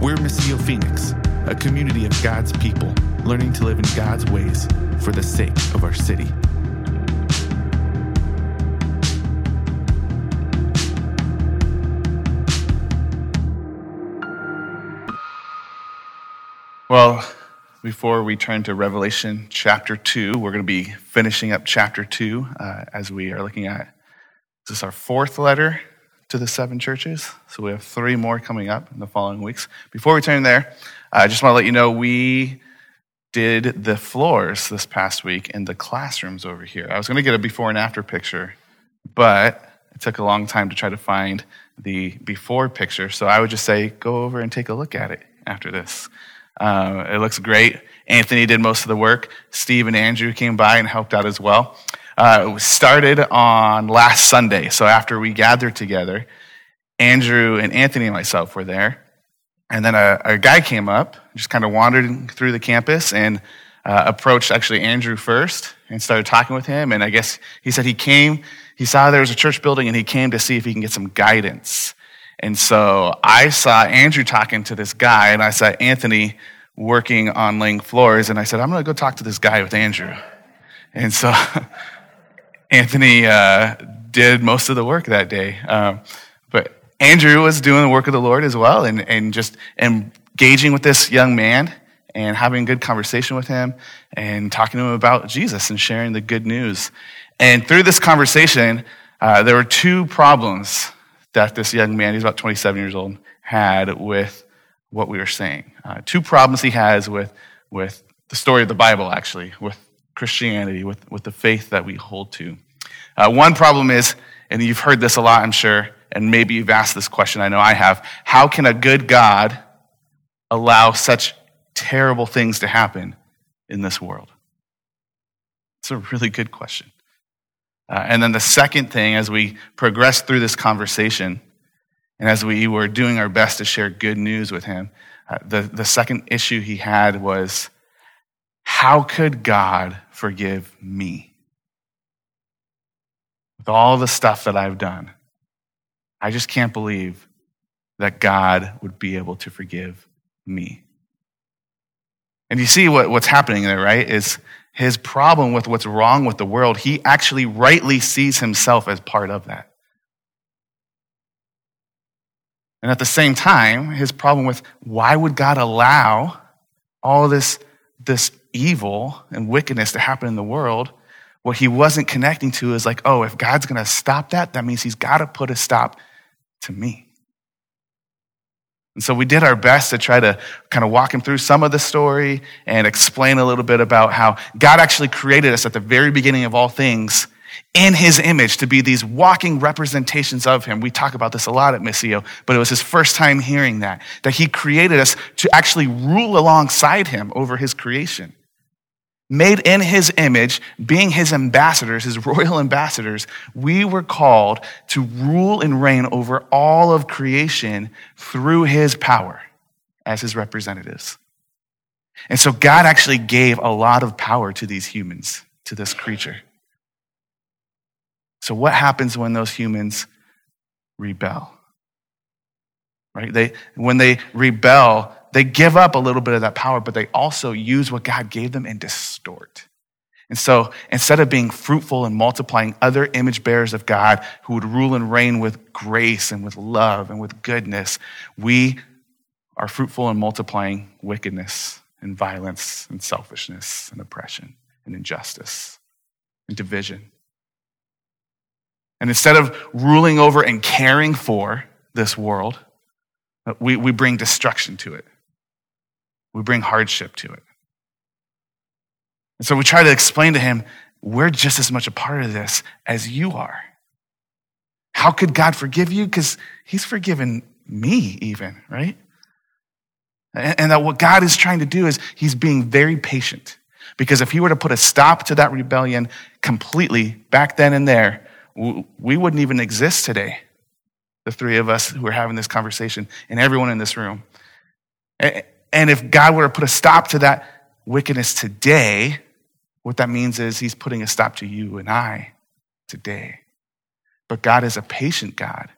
We're Missio Phoenix, a community of God's people learning to live in God's ways for the sake of our city. Well, before we turn to Revelation chapter 2, we're going to be finishing up chapter 2 uh, as we are looking at this is our fourth letter to the seven churches. So we have three more coming up in the following weeks. Before we turn there, I just want to let you know we did the floors this past week in the classrooms over here. I was going to get a before and after picture, but it took a long time to try to find the before picture. So I would just say go over and take a look at it after this. Uh, it looks great. Anthony did most of the work. Steve and Andrew came by and helped out as well. Uh, started on last Sunday. So after we gathered together, Andrew and Anthony and myself were there. And then a, a guy came up, just kind of wandered through the campus and uh, approached actually Andrew first and started talking with him. And I guess he said he came, he saw there was a church building and he came to see if he can get some guidance. And so I saw Andrew talking to this guy, and I saw Anthony working on laying floors, and I said, I'm going to go talk to this guy with Andrew. And so Anthony uh, did most of the work that day. Um, but Andrew was doing the work of the Lord as well, and, and just engaging with this young man and having a good conversation with him and talking to him about Jesus and sharing the good news. And through this conversation, uh, there were two problems that this young man, he's about 27 years old, had with what we were saying. Uh, two problems he has with, with the story of the Bible, actually, with Christianity, with, with the faith that we hold to. Uh, one problem is, and you've heard this a lot, I'm sure, and maybe you've asked this question, I know I have how can a good God allow such terrible things to happen in this world? It's a really good question. Uh, and then the second thing, as we progress through this conversation, and as we were doing our best to share good news with him, uh, the, the second issue he had was how could God forgive me? With all the stuff that I've done, I just can't believe that God would be able to forgive me. And you see what, what's happening there, right? Is his problem with what's wrong with the world, he actually rightly sees himself as part of that. And at the same time, his problem with why would God allow all this, this evil and wickedness to happen in the world, what he wasn't connecting to is like, oh, if God's going to stop that, that means he's got to put a stop to me. And so we did our best to try to kind of walk him through some of the story and explain a little bit about how God actually created us at the very beginning of all things in his image to be these walking representations of him. We talk about this a lot at Missio, but it was his first time hearing that, that he created us to actually rule alongside him over his creation made in his image, being his ambassadors, his royal ambassadors, we were called to rule and reign over all of creation through his power as his representatives. And so God actually gave a lot of power to these humans, to this creature. So what happens when those humans rebel? Right? They, when they rebel, they give up a little bit of that power, but they also use what God gave them and distort. And so instead of being fruitful and multiplying other image bearers of God who would rule and reign with grace and with love and with goodness, we are fruitful and multiplying wickedness and violence and selfishness and oppression and injustice and division. And instead of ruling over and caring for this world, we, we bring destruction to it. We bring hardship to it. And so we try to explain to him, we're just as much a part of this as you are. How could God forgive you? Because he's forgiven me, even, right? And that what God is trying to do is he's being very patient. Because if he were to put a stop to that rebellion completely back then and there, we wouldn't even exist today. The three of us who are having this conversation and everyone in this room. And if God were to put a stop to that wickedness today, what that means is he's putting a stop to you and I today. But God is a patient God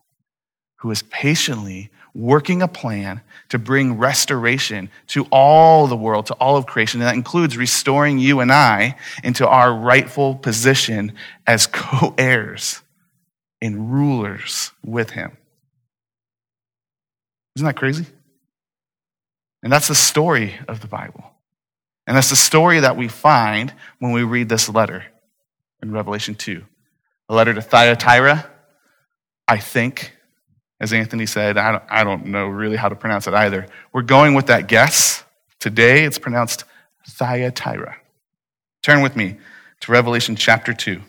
who is patiently working a plan to bring restoration to all the world, to all of creation. And that includes restoring you and I into our rightful position as co heirs and rulers with him. Isn't that crazy? And that's the story of the Bible. And that's the story that we find when we read this letter in Revelation 2. A letter to Thyatira, I think, as Anthony said, I don't, I don't know really how to pronounce it either. We're going with that guess. Today it's pronounced Thyatira. Turn with me to Revelation chapter 2.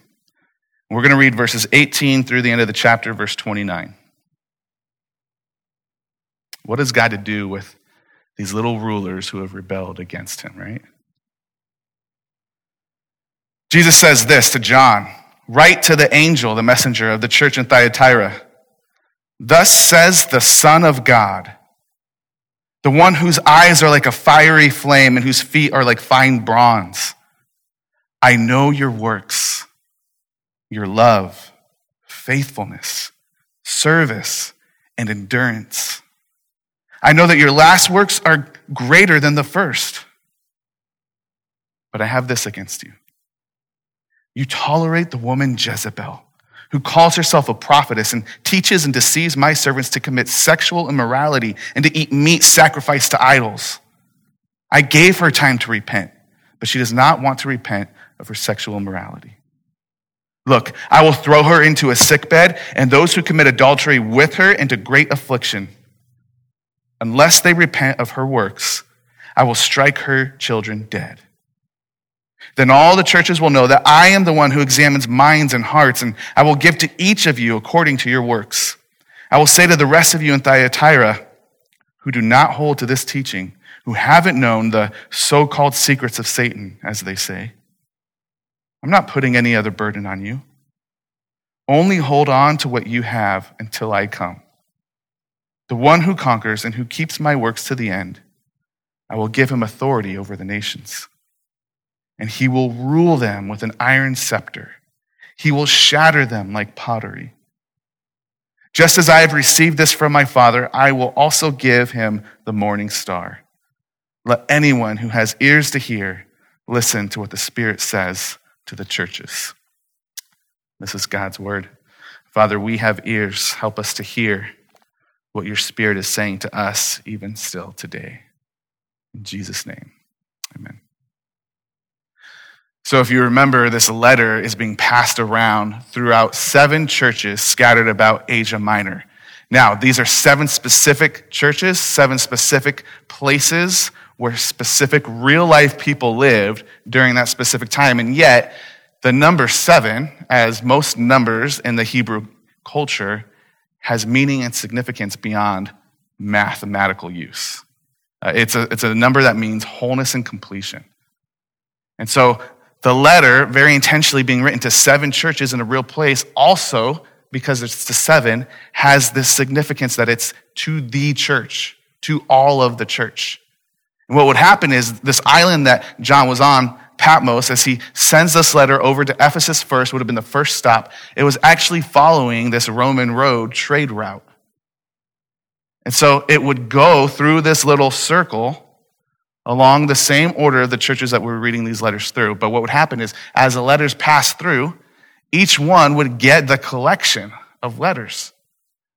We're going to read verses 18 through the end of the chapter, verse 29. What has God to do with these little rulers who have rebelled against him, right? Jesus says this to John Write to the angel, the messenger of the church in Thyatira. Thus says the Son of God, the one whose eyes are like a fiery flame and whose feet are like fine bronze. I know your works, your love, faithfulness, service, and endurance. I know that your last works are greater than the first. But I have this against you. You tolerate the woman Jezebel who calls herself a prophetess and teaches and deceives my servants to commit sexual immorality and to eat meat sacrificed to idols. I gave her time to repent, but she does not want to repent of her sexual immorality. Look, I will throw her into a sickbed and those who commit adultery with her into great affliction. Unless they repent of her works, I will strike her children dead. Then all the churches will know that I am the one who examines minds and hearts, and I will give to each of you according to your works. I will say to the rest of you in Thyatira, who do not hold to this teaching, who haven't known the so called secrets of Satan, as they say, I'm not putting any other burden on you. Only hold on to what you have until I come. The one who conquers and who keeps my works to the end, I will give him authority over the nations and he will rule them with an iron scepter. He will shatter them like pottery. Just as I have received this from my Father, I will also give him the morning star. Let anyone who has ears to hear listen to what the Spirit says to the churches. This is God's word. Father, we have ears. Help us to hear what your Spirit is saying to us even still today. In Jesus' name, amen. So, if you remember, this letter is being passed around throughout seven churches scattered about Asia Minor. Now, these are seven specific churches, seven specific places where specific real life people lived during that specific time. And yet, the number seven, as most numbers in the Hebrew culture, has meaning and significance beyond mathematical use. Uh, it's, a, it's a number that means wholeness and completion. And so the letter, very intentionally being written to seven churches in a real place, also, because it's to seven, has this significance that it's to the church, to all of the church. And what would happen is this island that John was on, Patmos, as he sends this letter over to Ephesus first, would have been the first stop. It was actually following this Roman road trade route. And so it would go through this little circle along the same order of the churches that we're reading these letters through. But what would happen is, as the letters passed through, each one would get the collection of letters.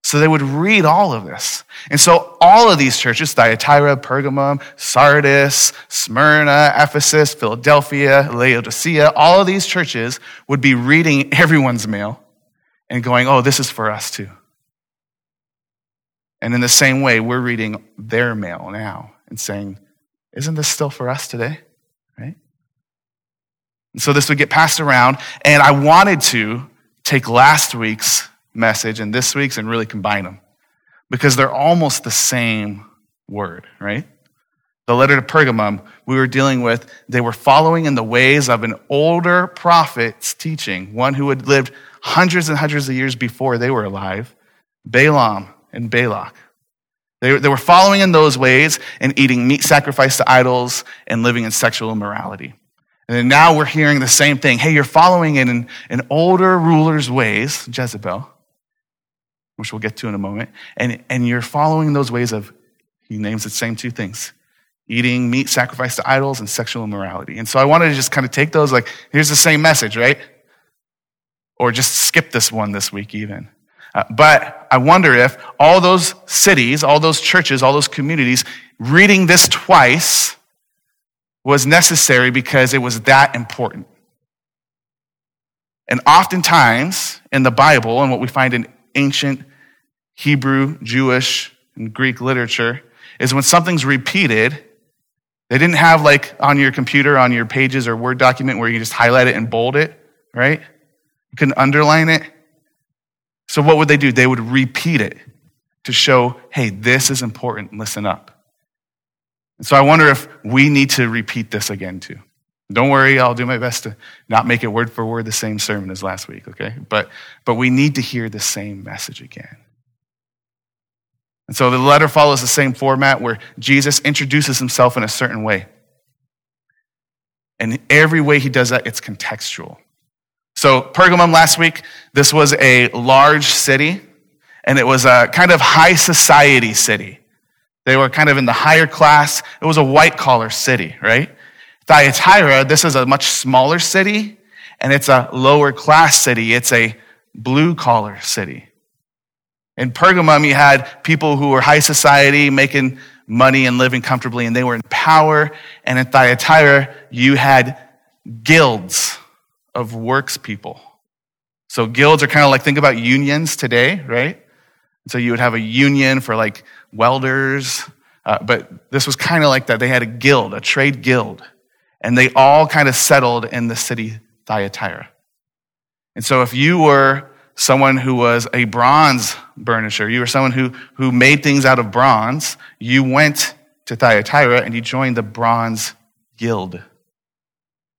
So they would read all of this. And so all of these churches, Thyatira, Pergamum, Sardis, Smyrna, Ephesus, Philadelphia, Laodicea, all of these churches would be reading everyone's mail and going, oh, this is for us too. And in the same way, we're reading their mail now and saying, isn't this still for us today? Right? And so this would get passed around, and I wanted to take last week's message and this week's and really combine them because they're almost the same word, right? The letter to Pergamum we were dealing with, they were following in the ways of an older prophet's teaching, one who had lived hundreds and hundreds of years before they were alive, Balaam and Balak. They, they were following in those ways and eating meat sacrificed to idols and living in sexual immorality. And then now we're hearing the same thing. Hey, you're following in an older ruler's ways, Jezebel, which we'll get to in a moment, and, and you're following those ways of, he names the same two things eating meat sacrificed to idols and sexual immorality. And so I wanted to just kind of take those, like, here's the same message, right? Or just skip this one this week, even. Uh, but I wonder if all those cities, all those churches, all those communities, reading this twice was necessary because it was that important. And oftentimes in the Bible, and what we find in ancient Hebrew, Jewish, and Greek literature, is when something's repeated, they didn't have like on your computer, on your pages or Word document where you just highlight it and bold it, right? You couldn't underline it. So what would they do? They would repeat it to show, hey, this is important, listen up. And so I wonder if we need to repeat this again too. Don't worry, I'll do my best to not make it word for word the same sermon as last week, okay? But, but we need to hear the same message again. And so the letter follows the same format where Jesus introduces himself in a certain way. And every way he does that, it's contextual. So, Pergamum last week, this was a large city, and it was a kind of high society city. They were kind of in the higher class. It was a white collar city, right? Thyatira, this is a much smaller city, and it's a lower class city. It's a blue collar city. In Pergamum, you had people who were high society, making money and living comfortably, and they were in power. And in Thyatira, you had guilds of works people. So guilds are kind of like, think about unions today, right? So you would have a union for like welders, uh, but this was kind of like that. They had a guild, a trade guild and they all kind of settled in the city Thyatira. And so if you were someone who was a bronze burnisher, you were someone who, who made things out of bronze, you went to Thyatira and you joined the bronze guild.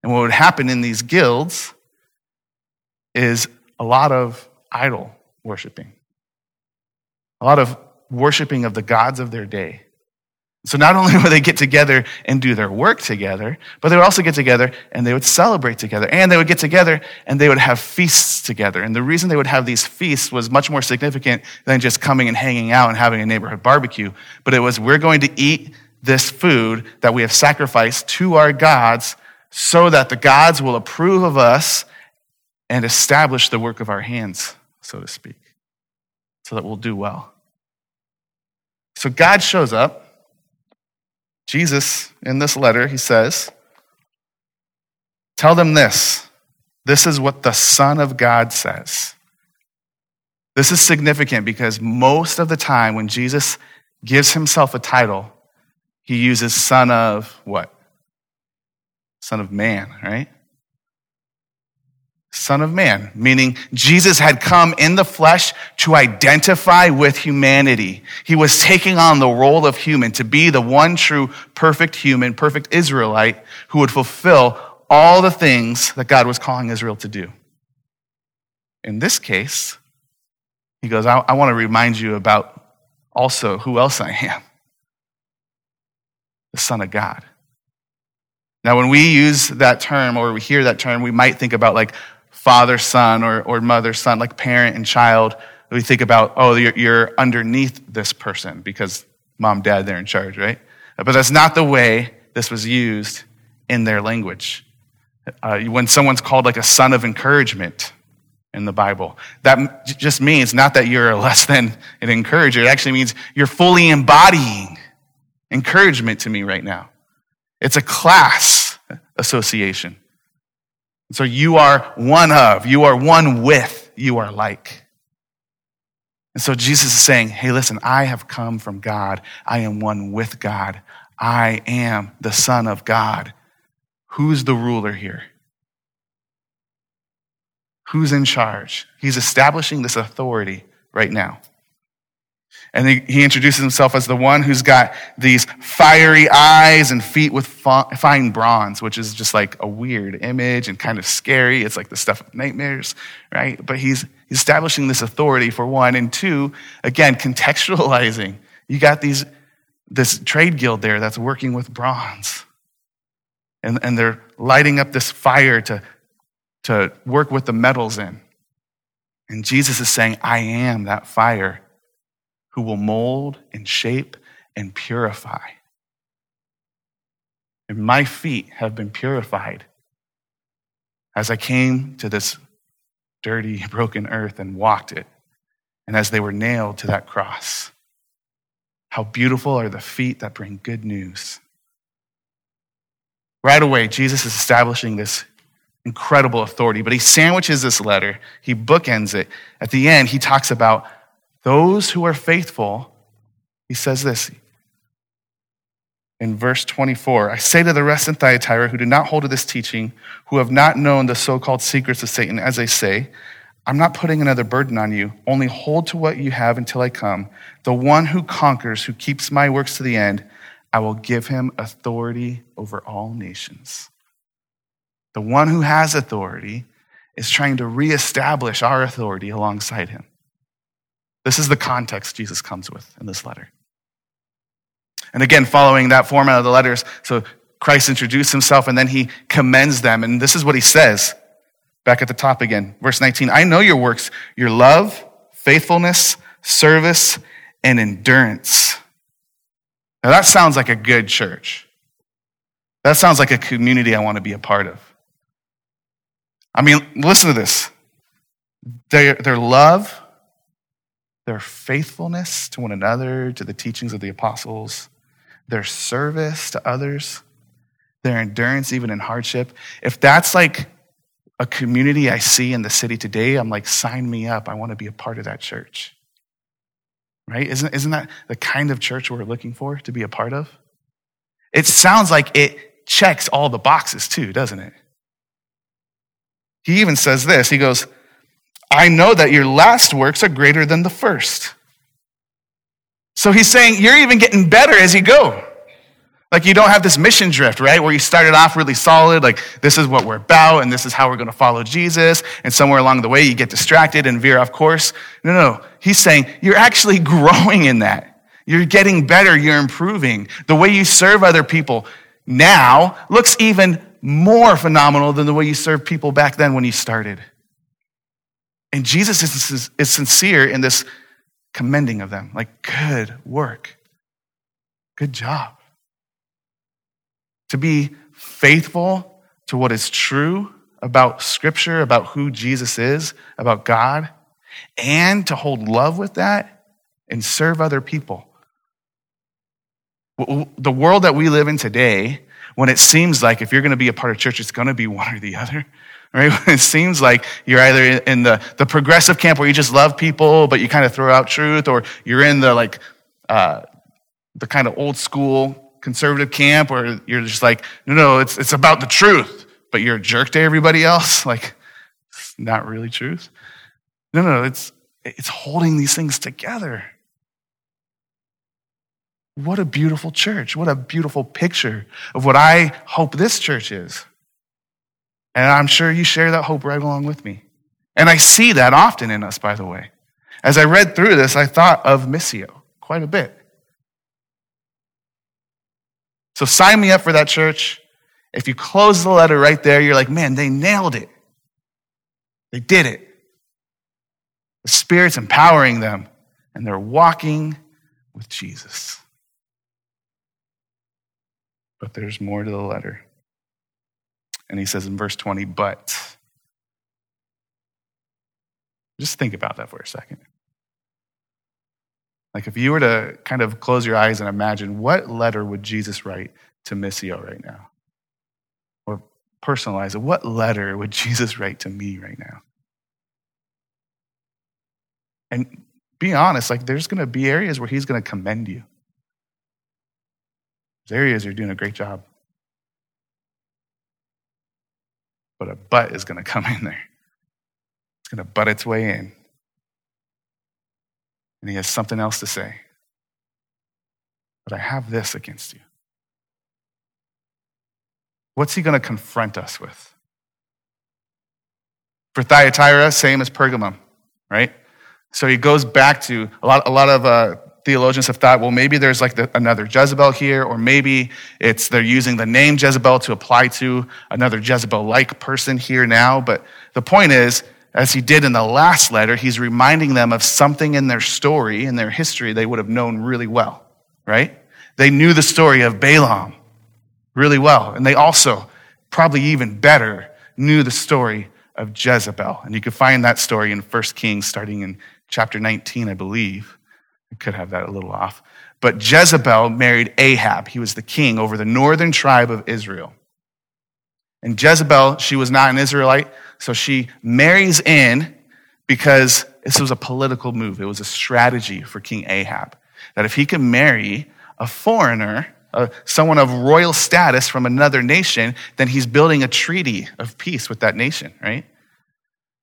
And what would happen in these guilds is a lot of idol worshiping, a lot of worshiping of the gods of their day. So not only would they get together and do their work together, but they would also get together and they would celebrate together. And they would get together and they would have feasts together. And the reason they would have these feasts was much more significant than just coming and hanging out and having a neighborhood barbecue. But it was, we're going to eat this food that we have sacrificed to our gods so that the gods will approve of us and establish the work of our hands, so to speak, so that we'll do well. So God shows up Jesus, in this letter, he says, Tell them this. This is what the Son of God says. This is significant because most of the time when Jesus gives himself a title, he uses Son of what? Son of Man, right? Son of Man, meaning Jesus had come in the flesh to identify with humanity. He was taking on the role of human to be the one true perfect human, perfect Israelite who would fulfill all the things that God was calling Israel to do. In this case, he goes, I, I want to remind you about also who else I am the Son of God. Now, when we use that term or we hear that term, we might think about like father son or, or mother son, like parent and child. We think about, oh, you're, you're underneath this person because mom, dad, they're in charge, right? But that's not the way this was used in their language. Uh, when someone's called like a son of encouragement in the Bible, that just means not that you're less than an encourager. It actually means you're fully embodying encouragement to me right now. It's a class association. So you are one of, you are one with, you are like. And so Jesus is saying, hey, listen, I have come from God. I am one with God. I am the Son of God. Who's the ruler here? Who's in charge? He's establishing this authority right now. And he, he, introduces himself as the one who's got these fiery eyes and feet with fine bronze, which is just like a weird image and kind of scary. It's like the stuff of nightmares, right? But he's, establishing this authority for one. And two, again, contextualizing. You got these, this trade guild there that's working with bronze. And, and they're lighting up this fire to, to work with the metals in. And Jesus is saying, I am that fire who will mold and shape and purify. And my feet have been purified as I came to this dirty, broken earth and walked it, and as they were nailed to that cross. How beautiful are the feet that bring good news. Right away, Jesus is establishing this incredible authority, but he sandwiches this letter, he bookends it. At the end, he talks about those who are faithful. He says this in verse 24 I say to the rest in Thyatira who do not hold to this teaching, who have not known the so called secrets of Satan, as they say, I'm not putting another burden on you. Only hold to what you have until I come. The one who conquers, who keeps my works to the end, I will give him authority over all nations. The one who has authority is trying to reestablish our authority alongside him. This is the context Jesus comes with in this letter. And again, following that format of the letters, so Christ introduced himself and then he commends them. And this is what he says back at the top again. Verse 19 I know your works, your love, faithfulness, service, and endurance. Now that sounds like a good church. That sounds like a community I want to be a part of. I mean, listen to this. Their, their love, their faithfulness to one another, to the teachings of the apostles, their service to others, their endurance even in hardship. If that's like a community I see in the city today, I'm like, sign me up. I want to be a part of that church. Right? Isn't, isn't that the kind of church we're looking for to be a part of? It sounds like it checks all the boxes too, doesn't it? He even says this He goes, I know that your last works are greater than the first. So he's saying you're even getting better as you go. Like you don't have this mission drift, right? Where you started off really solid, like this is what we're about and this is how we're going to follow Jesus. And somewhere along the way you get distracted and veer off course. No, no. He's saying you're actually growing in that. You're getting better. You're improving. The way you serve other people now looks even more phenomenal than the way you served people back then when you started. And Jesus is, is sincere in this commending of them. Like, good work. Good job. To be faithful to what is true about Scripture, about who Jesus is, about God, and to hold love with that and serve other people. The world that we live in today, when it seems like if you're going to be a part of church, it's going to be one or the other. Right? It seems like you're either in the, the progressive camp where you just love people, but you kind of throw out truth, or you're in the like uh, the kind of old school conservative camp where you're just like, no, no, it's it's about the truth, but you're a jerk to everybody else. Like, it's not really truth. No, no, it's it's holding these things together. What a beautiful church. What a beautiful picture of what I hope this church is. And I'm sure you share that hope right along with me. And I see that often in us, by the way. As I read through this, I thought of Missio quite a bit. So sign me up for that church. If you close the letter right there, you're like, man, they nailed it. They did it. The Spirit's empowering them, and they're walking with Jesus. But there's more to the letter. And he says in verse 20, but. Just think about that for a second. Like, if you were to kind of close your eyes and imagine what letter would Jesus write to Missio right now? Or personalize it. What letter would Jesus write to me right now? And be honest, like, there's going to be areas where he's going to commend you. There's areas you're doing a great job. But a butt is going to come in there. It's going to butt its way in. And he has something else to say. But I have this against you. What's he going to confront us with? For Thyatira, same as Pergamum, right? So he goes back to a lot, a lot of uh, theologians have thought, well, maybe there's like the, another Jezebel here, or maybe it's they're using the name Jezebel to apply to another Jezebel like person here now. But the point is, as he did in the last letter, he's reminding them of something in their story, in their history, they would have known really well, right? They knew the story of Balaam really well. And they also, probably even better, knew the story of Jezebel. And you can find that story in 1 Kings, starting in chapter 19, I believe. I could have that a little off. But Jezebel married Ahab. He was the king over the northern tribe of Israel. And Jezebel, she was not an Israelite, so she marries in because this was a political move. It was a strategy for King Ahab. That if he could marry a foreigner, uh, someone of royal status from another nation, then he's building a treaty of peace with that nation, right?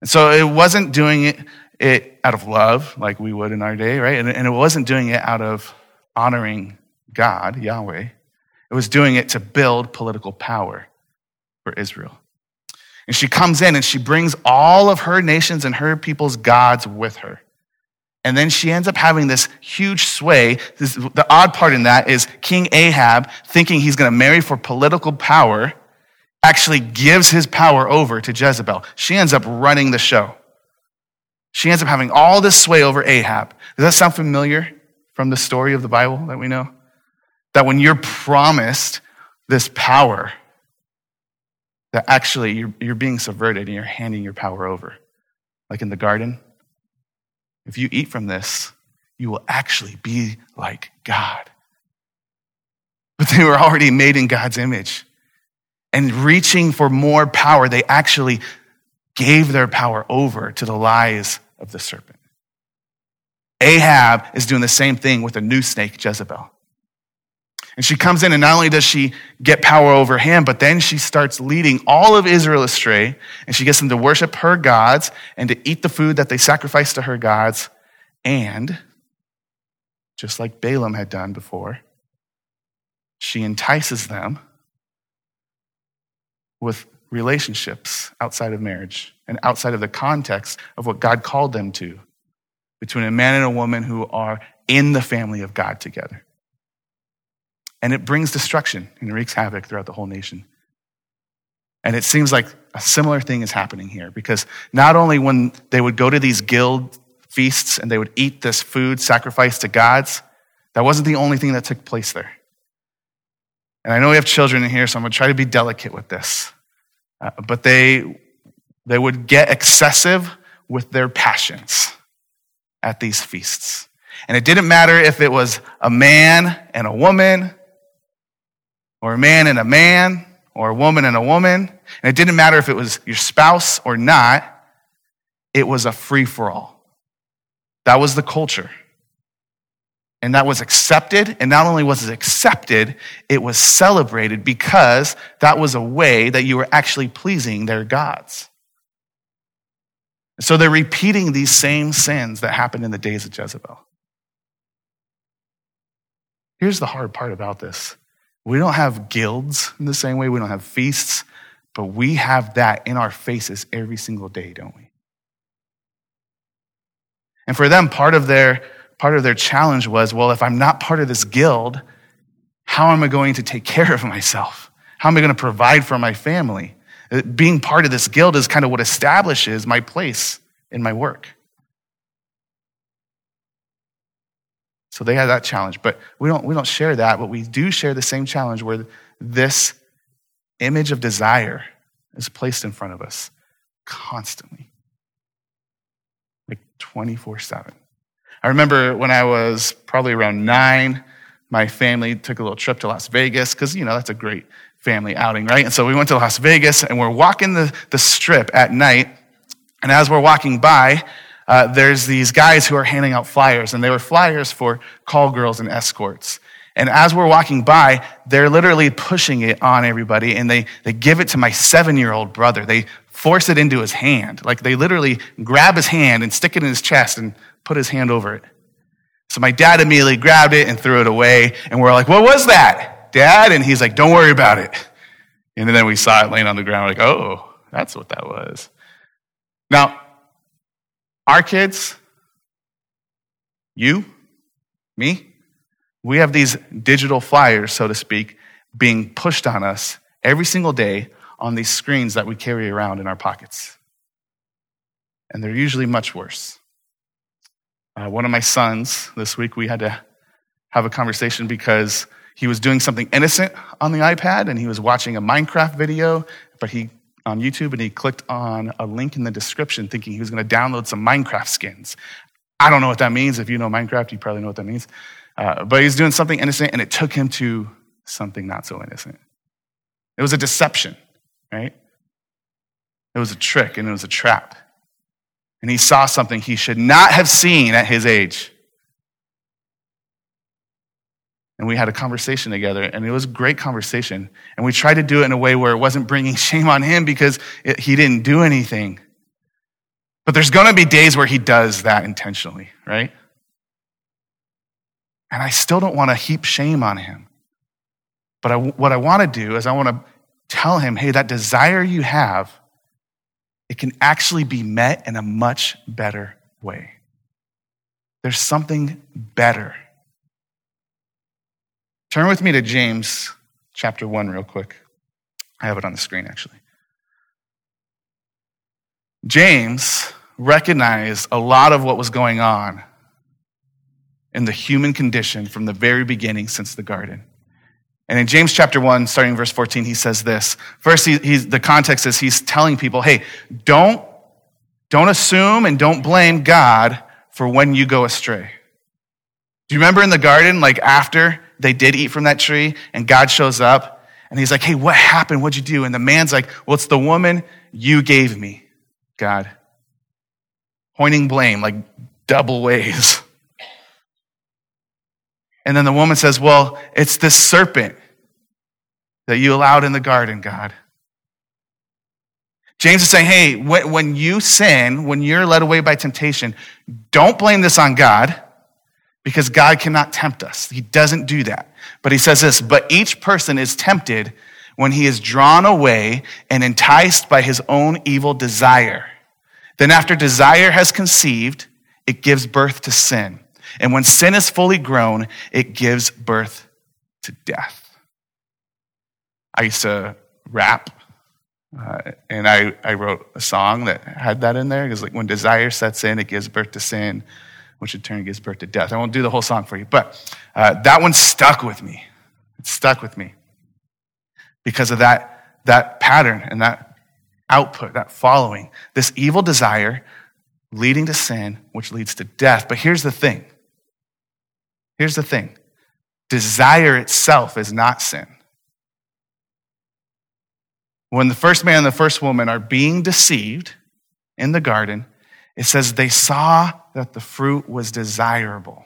And so it wasn't doing it, it out of love like we would in our day, right? And, and it wasn't doing it out of honoring God, Yahweh. It was doing it to build political power for Israel. And she comes in and she brings all of her nations and her people's gods with her. And then she ends up having this huge sway. This, the odd part in that is King Ahab, thinking he's going to marry for political power, actually gives his power over to Jezebel. She ends up running the show. She ends up having all this sway over Ahab. Does that sound familiar from the story of the Bible that we know? That when you're promised this power, that actually you're, you're being subverted and you're handing your power over. Like in the garden. If you eat from this, you will actually be like God. But they were already made in God's image. And reaching for more power, they actually gave their power over to the lies of the serpent. Ahab is doing the same thing with a new snake, Jezebel. And she comes in, and not only does she get power over him, but then she starts leading all of Israel astray, and she gets them to worship her gods and to eat the food that they sacrifice to her gods. And, just like Balaam had done before, she entices them with relationships outside of marriage and outside of the context of what God called them to between a man and a woman who are in the family of God together and it brings destruction and wreaks havoc throughout the whole nation. And it seems like a similar thing is happening here because not only when they would go to these guild feasts and they would eat this food sacrificed to gods, that wasn't the only thing that took place there. And I know we have children in here, so I'm going to try to be delicate with this. Uh, but they, they would get excessive with their passions at these feasts. And it didn't matter if it was a man and a woman, or a man and a man, or a woman and a woman. And it didn't matter if it was your spouse or not, it was a free for all. That was the culture. And that was accepted. And not only was it accepted, it was celebrated because that was a way that you were actually pleasing their gods. So they're repeating these same sins that happened in the days of Jezebel. Here's the hard part about this we don't have guilds in the same way, we don't have feasts, but we have that in our faces every single day, don't we? And for them, part of their part of their challenge was, well, if I'm not part of this guild, how am I going to take care of myself? How am I going to provide for my family? Uh, being part of this guild is kind of what establishes my place in my work. So they had that challenge, but we don't, we don't share that, but we do share the same challenge where this image of desire is placed in front of us constantly, like 24 7. I remember when I was probably around nine, my family took a little trip to Las Vegas because, you know, that's a great family outing, right? And so we went to Las Vegas and we're walking the, the strip at night. And as we're walking by, uh, there's these guys who are handing out flyers, and they were flyers for call girls and escorts. And as we're walking by, they're literally pushing it on everybody, and they, they give it to my seven year old brother. They force it into his hand. Like they literally grab his hand and stick it in his chest and put his hand over it. So my dad immediately grabbed it and threw it away, and we're like, What was that, dad? And he's like, Don't worry about it. And then we saw it laying on the ground, we're like, Oh, that's what that was. Now, our kids, you, me, we have these digital flyers, so to speak, being pushed on us every single day on these screens that we carry around in our pockets. and they're usually much worse. Uh, one of my sons this week, we had to have a conversation because he was doing something innocent on the iPad and he was watching a Minecraft video, but he on YouTube and he clicked on a link in the description thinking he was going to download some Minecraft skins. I don't know what that means. If you know Minecraft, you probably know what that means. Uh, but he's doing something innocent and it took him to something not so innocent. It was a deception, right? It was a trick and it was a trap. And he saw something he should not have seen at his age. And we had a conversation together, and it was a great conversation. And we tried to do it in a way where it wasn't bringing shame on him because it, he didn't do anything. But there's going to be days where he does that intentionally, right? And I still don't want to heap shame on him. But I, what I want to do is I want to tell him, hey, that desire you have, it can actually be met in a much better way. There's something better. Turn with me to James chapter 1 real quick. I have it on the screen actually. James recognized a lot of what was going on in the human condition from the very beginning since the garden. And in James chapter 1, starting verse 14, he says this. First, he, the context is he's telling people, hey, don't, don't assume and don't blame God for when you go astray. Do you remember in the garden, like after they did eat from that tree and God shows up and he's like, hey, what happened? What'd you do? And the man's like, well, it's the woman you gave me, God. Pointing blame, like double ways. And then the woman says, Well, it's this serpent that you allowed in the garden, God. James is saying, Hey, when you sin, when you're led away by temptation, don't blame this on God because God cannot tempt us. He doesn't do that. But he says this, but each person is tempted when he is drawn away and enticed by his own evil desire. Then after desire has conceived, it gives birth to sin. And when sin is fully grown, it gives birth to death. I used to rap, uh, and I, I wrote a song that had that in there. Because like when desire sets in, it gives birth to sin, which in turn gives birth to death. I won't do the whole song for you, but uh, that one stuck with me. It stuck with me because of that, that pattern and that output, that following. This evil desire leading to sin, which leads to death. But here's the thing Here's the thing desire itself is not sin. When the first man and the first woman are being deceived in the garden, it says they saw that the fruit was desirable.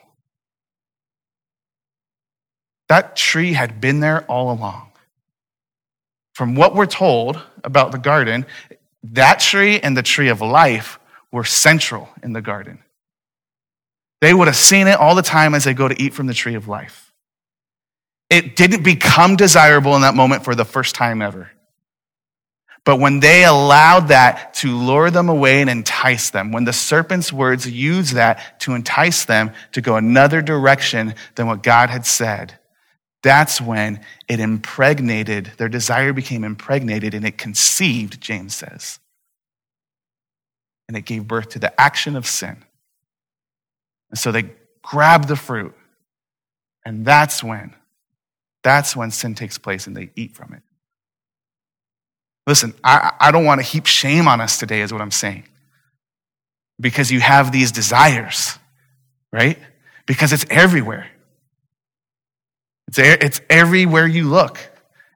That tree had been there all along. From what we're told about the garden, that tree and the tree of life were central in the garden. They would have seen it all the time as they go to eat from the tree of life. It didn't become desirable in that moment for the first time ever. But when they allowed that to lure them away and entice them, when the serpent's words used that to entice them to go another direction than what God had said, that's when it impregnated, their desire became impregnated and it conceived, James says. And it gave birth to the action of sin. And so they grab the fruit. And that's when, that's when sin takes place and they eat from it. Listen, I, I don't want to heap shame on us today, is what I'm saying. Because you have these desires, right? Because it's everywhere. It's, it's everywhere you look.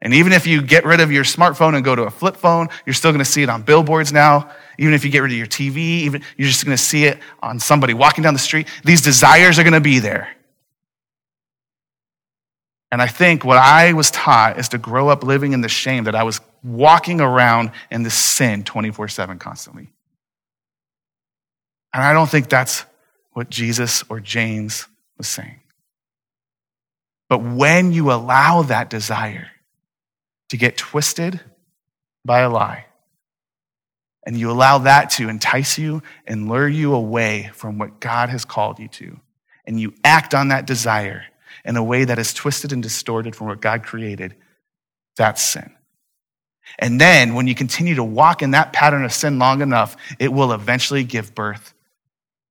And even if you get rid of your smartphone and go to a flip phone, you're still going to see it on billboards now. Even if you get rid of your TV, even you're just going to see it on somebody walking down the street. These desires are going to be there. And I think what I was taught is to grow up living in the shame that I was walking around in this sin 24 7 constantly. And I don't think that's what Jesus or James was saying. But when you allow that desire, to get twisted by a lie. And you allow that to entice you and lure you away from what God has called you to. And you act on that desire in a way that is twisted and distorted from what God created. That's sin. And then when you continue to walk in that pattern of sin long enough, it will eventually give birth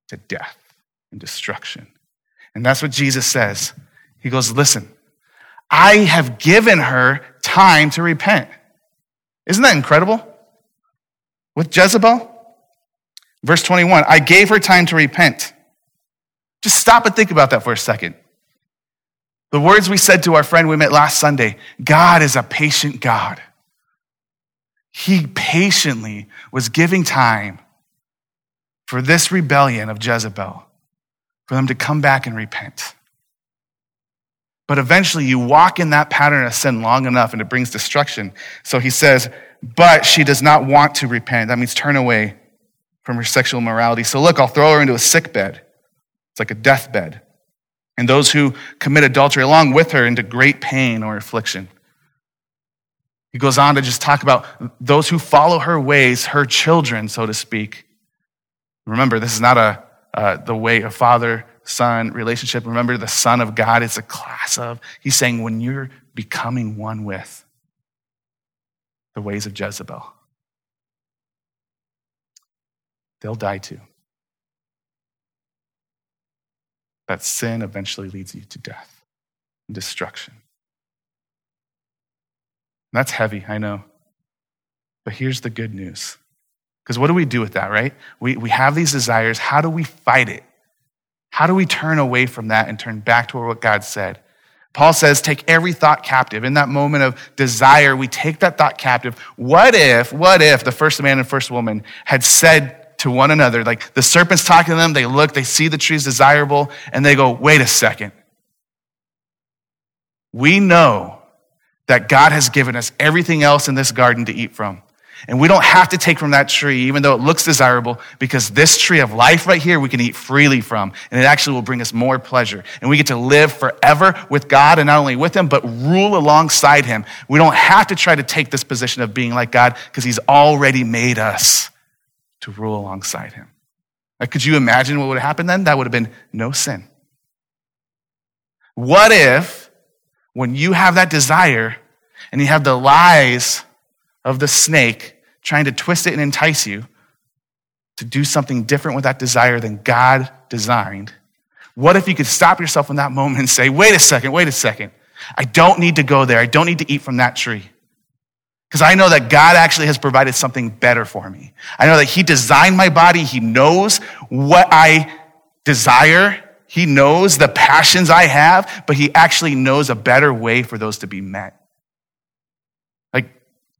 to death and destruction. And that's what Jesus says. He goes, Listen, I have given her time to repent. Isn't that incredible? With Jezebel? Verse 21 I gave her time to repent. Just stop and think about that for a second. The words we said to our friend we met last Sunday God is a patient God. He patiently was giving time for this rebellion of Jezebel, for them to come back and repent. But eventually, you walk in that pattern of sin long enough and it brings destruction. So he says, but she does not want to repent. That means turn away from her sexual morality. So look, I'll throw her into a sick bed. It's like a deathbed. And those who commit adultery along with her into great pain or affliction. He goes on to just talk about those who follow her ways, her children, so to speak. Remember, this is not a uh, the way a father son relationship. Remember, the Son of God is a class of. He's saying when you're becoming one with the ways of Jezebel, they'll die too. That sin eventually leads you to death and destruction. And that's heavy, I know. But here's the good news. Because what do we do with that, right? We, we have these desires. How do we fight it? How do we turn away from that and turn back to what God said? Paul says, take every thought captive. In that moment of desire, we take that thought captive. What if, what if the first man and first woman had said to one another. Like the serpent's talking to them, they look, they see the tree's desirable, and they go, wait a second. We know that God has given us everything else in this garden to eat from. And we don't have to take from that tree, even though it looks desirable, because this tree of life right here, we can eat freely from. And it actually will bring us more pleasure. And we get to live forever with God and not only with Him, but rule alongside Him. We don't have to try to take this position of being like God because He's already made us to rule alongside him. Could you imagine what would have happened then? That would have been no sin. What if, when you have that desire and you have the lies of the snake trying to twist it and entice you to do something different with that desire than God designed? What if you could stop yourself in that moment and say, wait a second, wait a second. I don't need to go there. I don't need to eat from that tree. Because I know that God actually has provided something better for me. I know that He designed my body. He knows what I desire. He knows the passions I have, but He actually knows a better way for those to be met.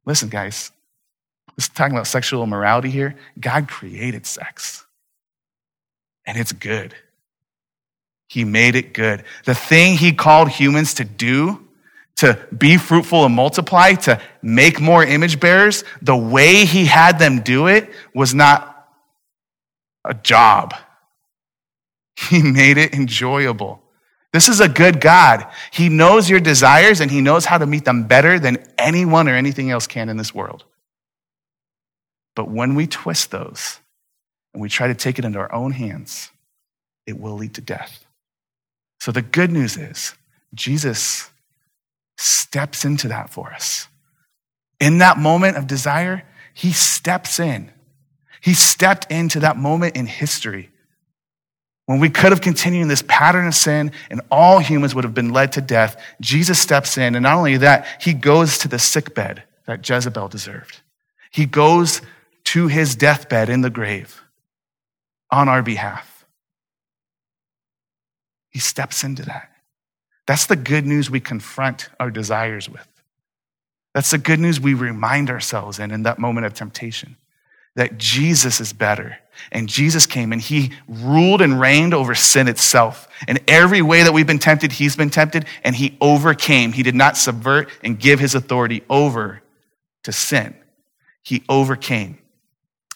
Listen, guys, let's talking about sexual immorality here. God created sex, and it's good. He made it good. The thing He called humans to do to be fruitful and multiply, to make more image bearers, the way he had them do it was not a job. He made it enjoyable. This is a good God. He knows your desires and he knows how to meet them better than anyone or anything else can in this world. But when we twist those and we try to take it into our own hands, it will lead to death. So the good news is Jesus steps into that for us. In that moment of desire, he steps in. He stepped into that moment in history when we could have continued in this pattern of sin and all humans would have been led to death. Jesus steps in, and not only that, he goes to the sick bed that Jezebel deserved. He goes to his deathbed in the grave on our behalf. He steps into that. That's the good news we confront our desires with. That's the good news we remind ourselves in in that moment of temptation that Jesus is better. And Jesus came and he ruled and reigned over sin itself. In every way that we've been tempted, he's been tempted and he overcame. He did not subvert and give his authority over to sin. He overcame.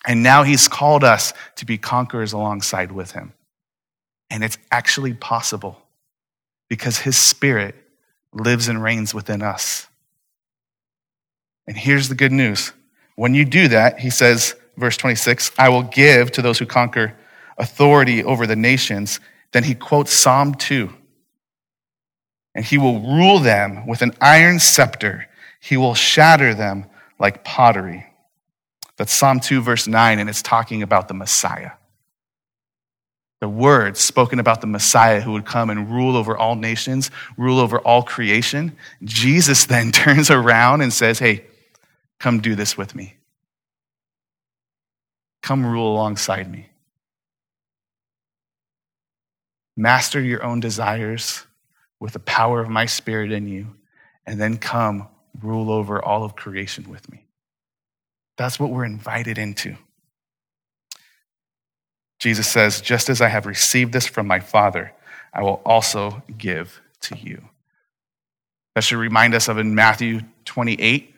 And now he's called us to be conquerors alongside with him. And it's actually possible because his spirit lives and reigns within us. And here's the good news. When you do that, he says, verse 26, I will give to those who conquer authority over the nations. Then he quotes Psalm 2. And he will rule them with an iron scepter. He will shatter them like pottery. That's Psalm 2, verse 9, and it's talking about the Messiah. The words spoken about the Messiah who would come and rule over all nations, rule over all creation. Jesus then turns around and says, Hey, come do this with me. Come rule alongside me. Master your own desires with the power of my spirit in you, and then come rule over all of creation with me. That's what we're invited into. Jesus says, Just as I have received this from my Father, I will also give to you. That should remind us of in Matthew 28,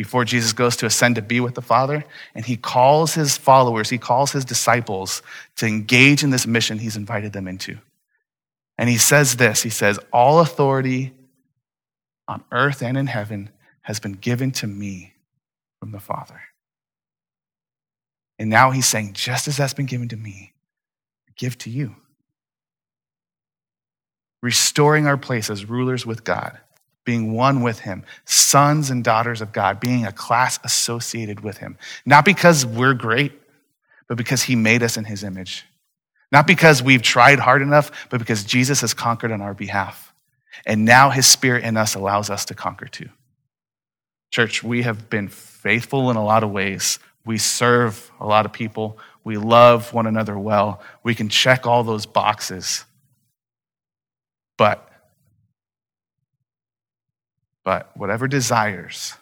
before Jesus goes to ascend to be with the Father, and he calls his followers, he calls his disciples to engage in this mission he's invited them into. And he says this He says, All authority on earth and in heaven has been given to me from the Father. And now he's saying, just as that's been given to me, give to you. Restoring our place as rulers with God, being one with him, sons and daughters of God, being a class associated with him. Not because we're great, but because he made us in his image. Not because we've tried hard enough, but because Jesus has conquered on our behalf. And now his spirit in us allows us to conquer too. Church, we have been faithful in a lot of ways we serve a lot of people. We love one another well. We can check all those boxes. But, but whatever desires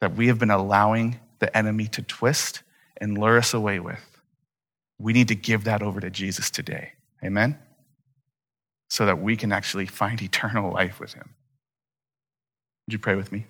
that we have been allowing the enemy to twist and lure us away with, we need to give that over to Jesus today. Amen? So that we can actually find eternal life with him. Would you pray with me?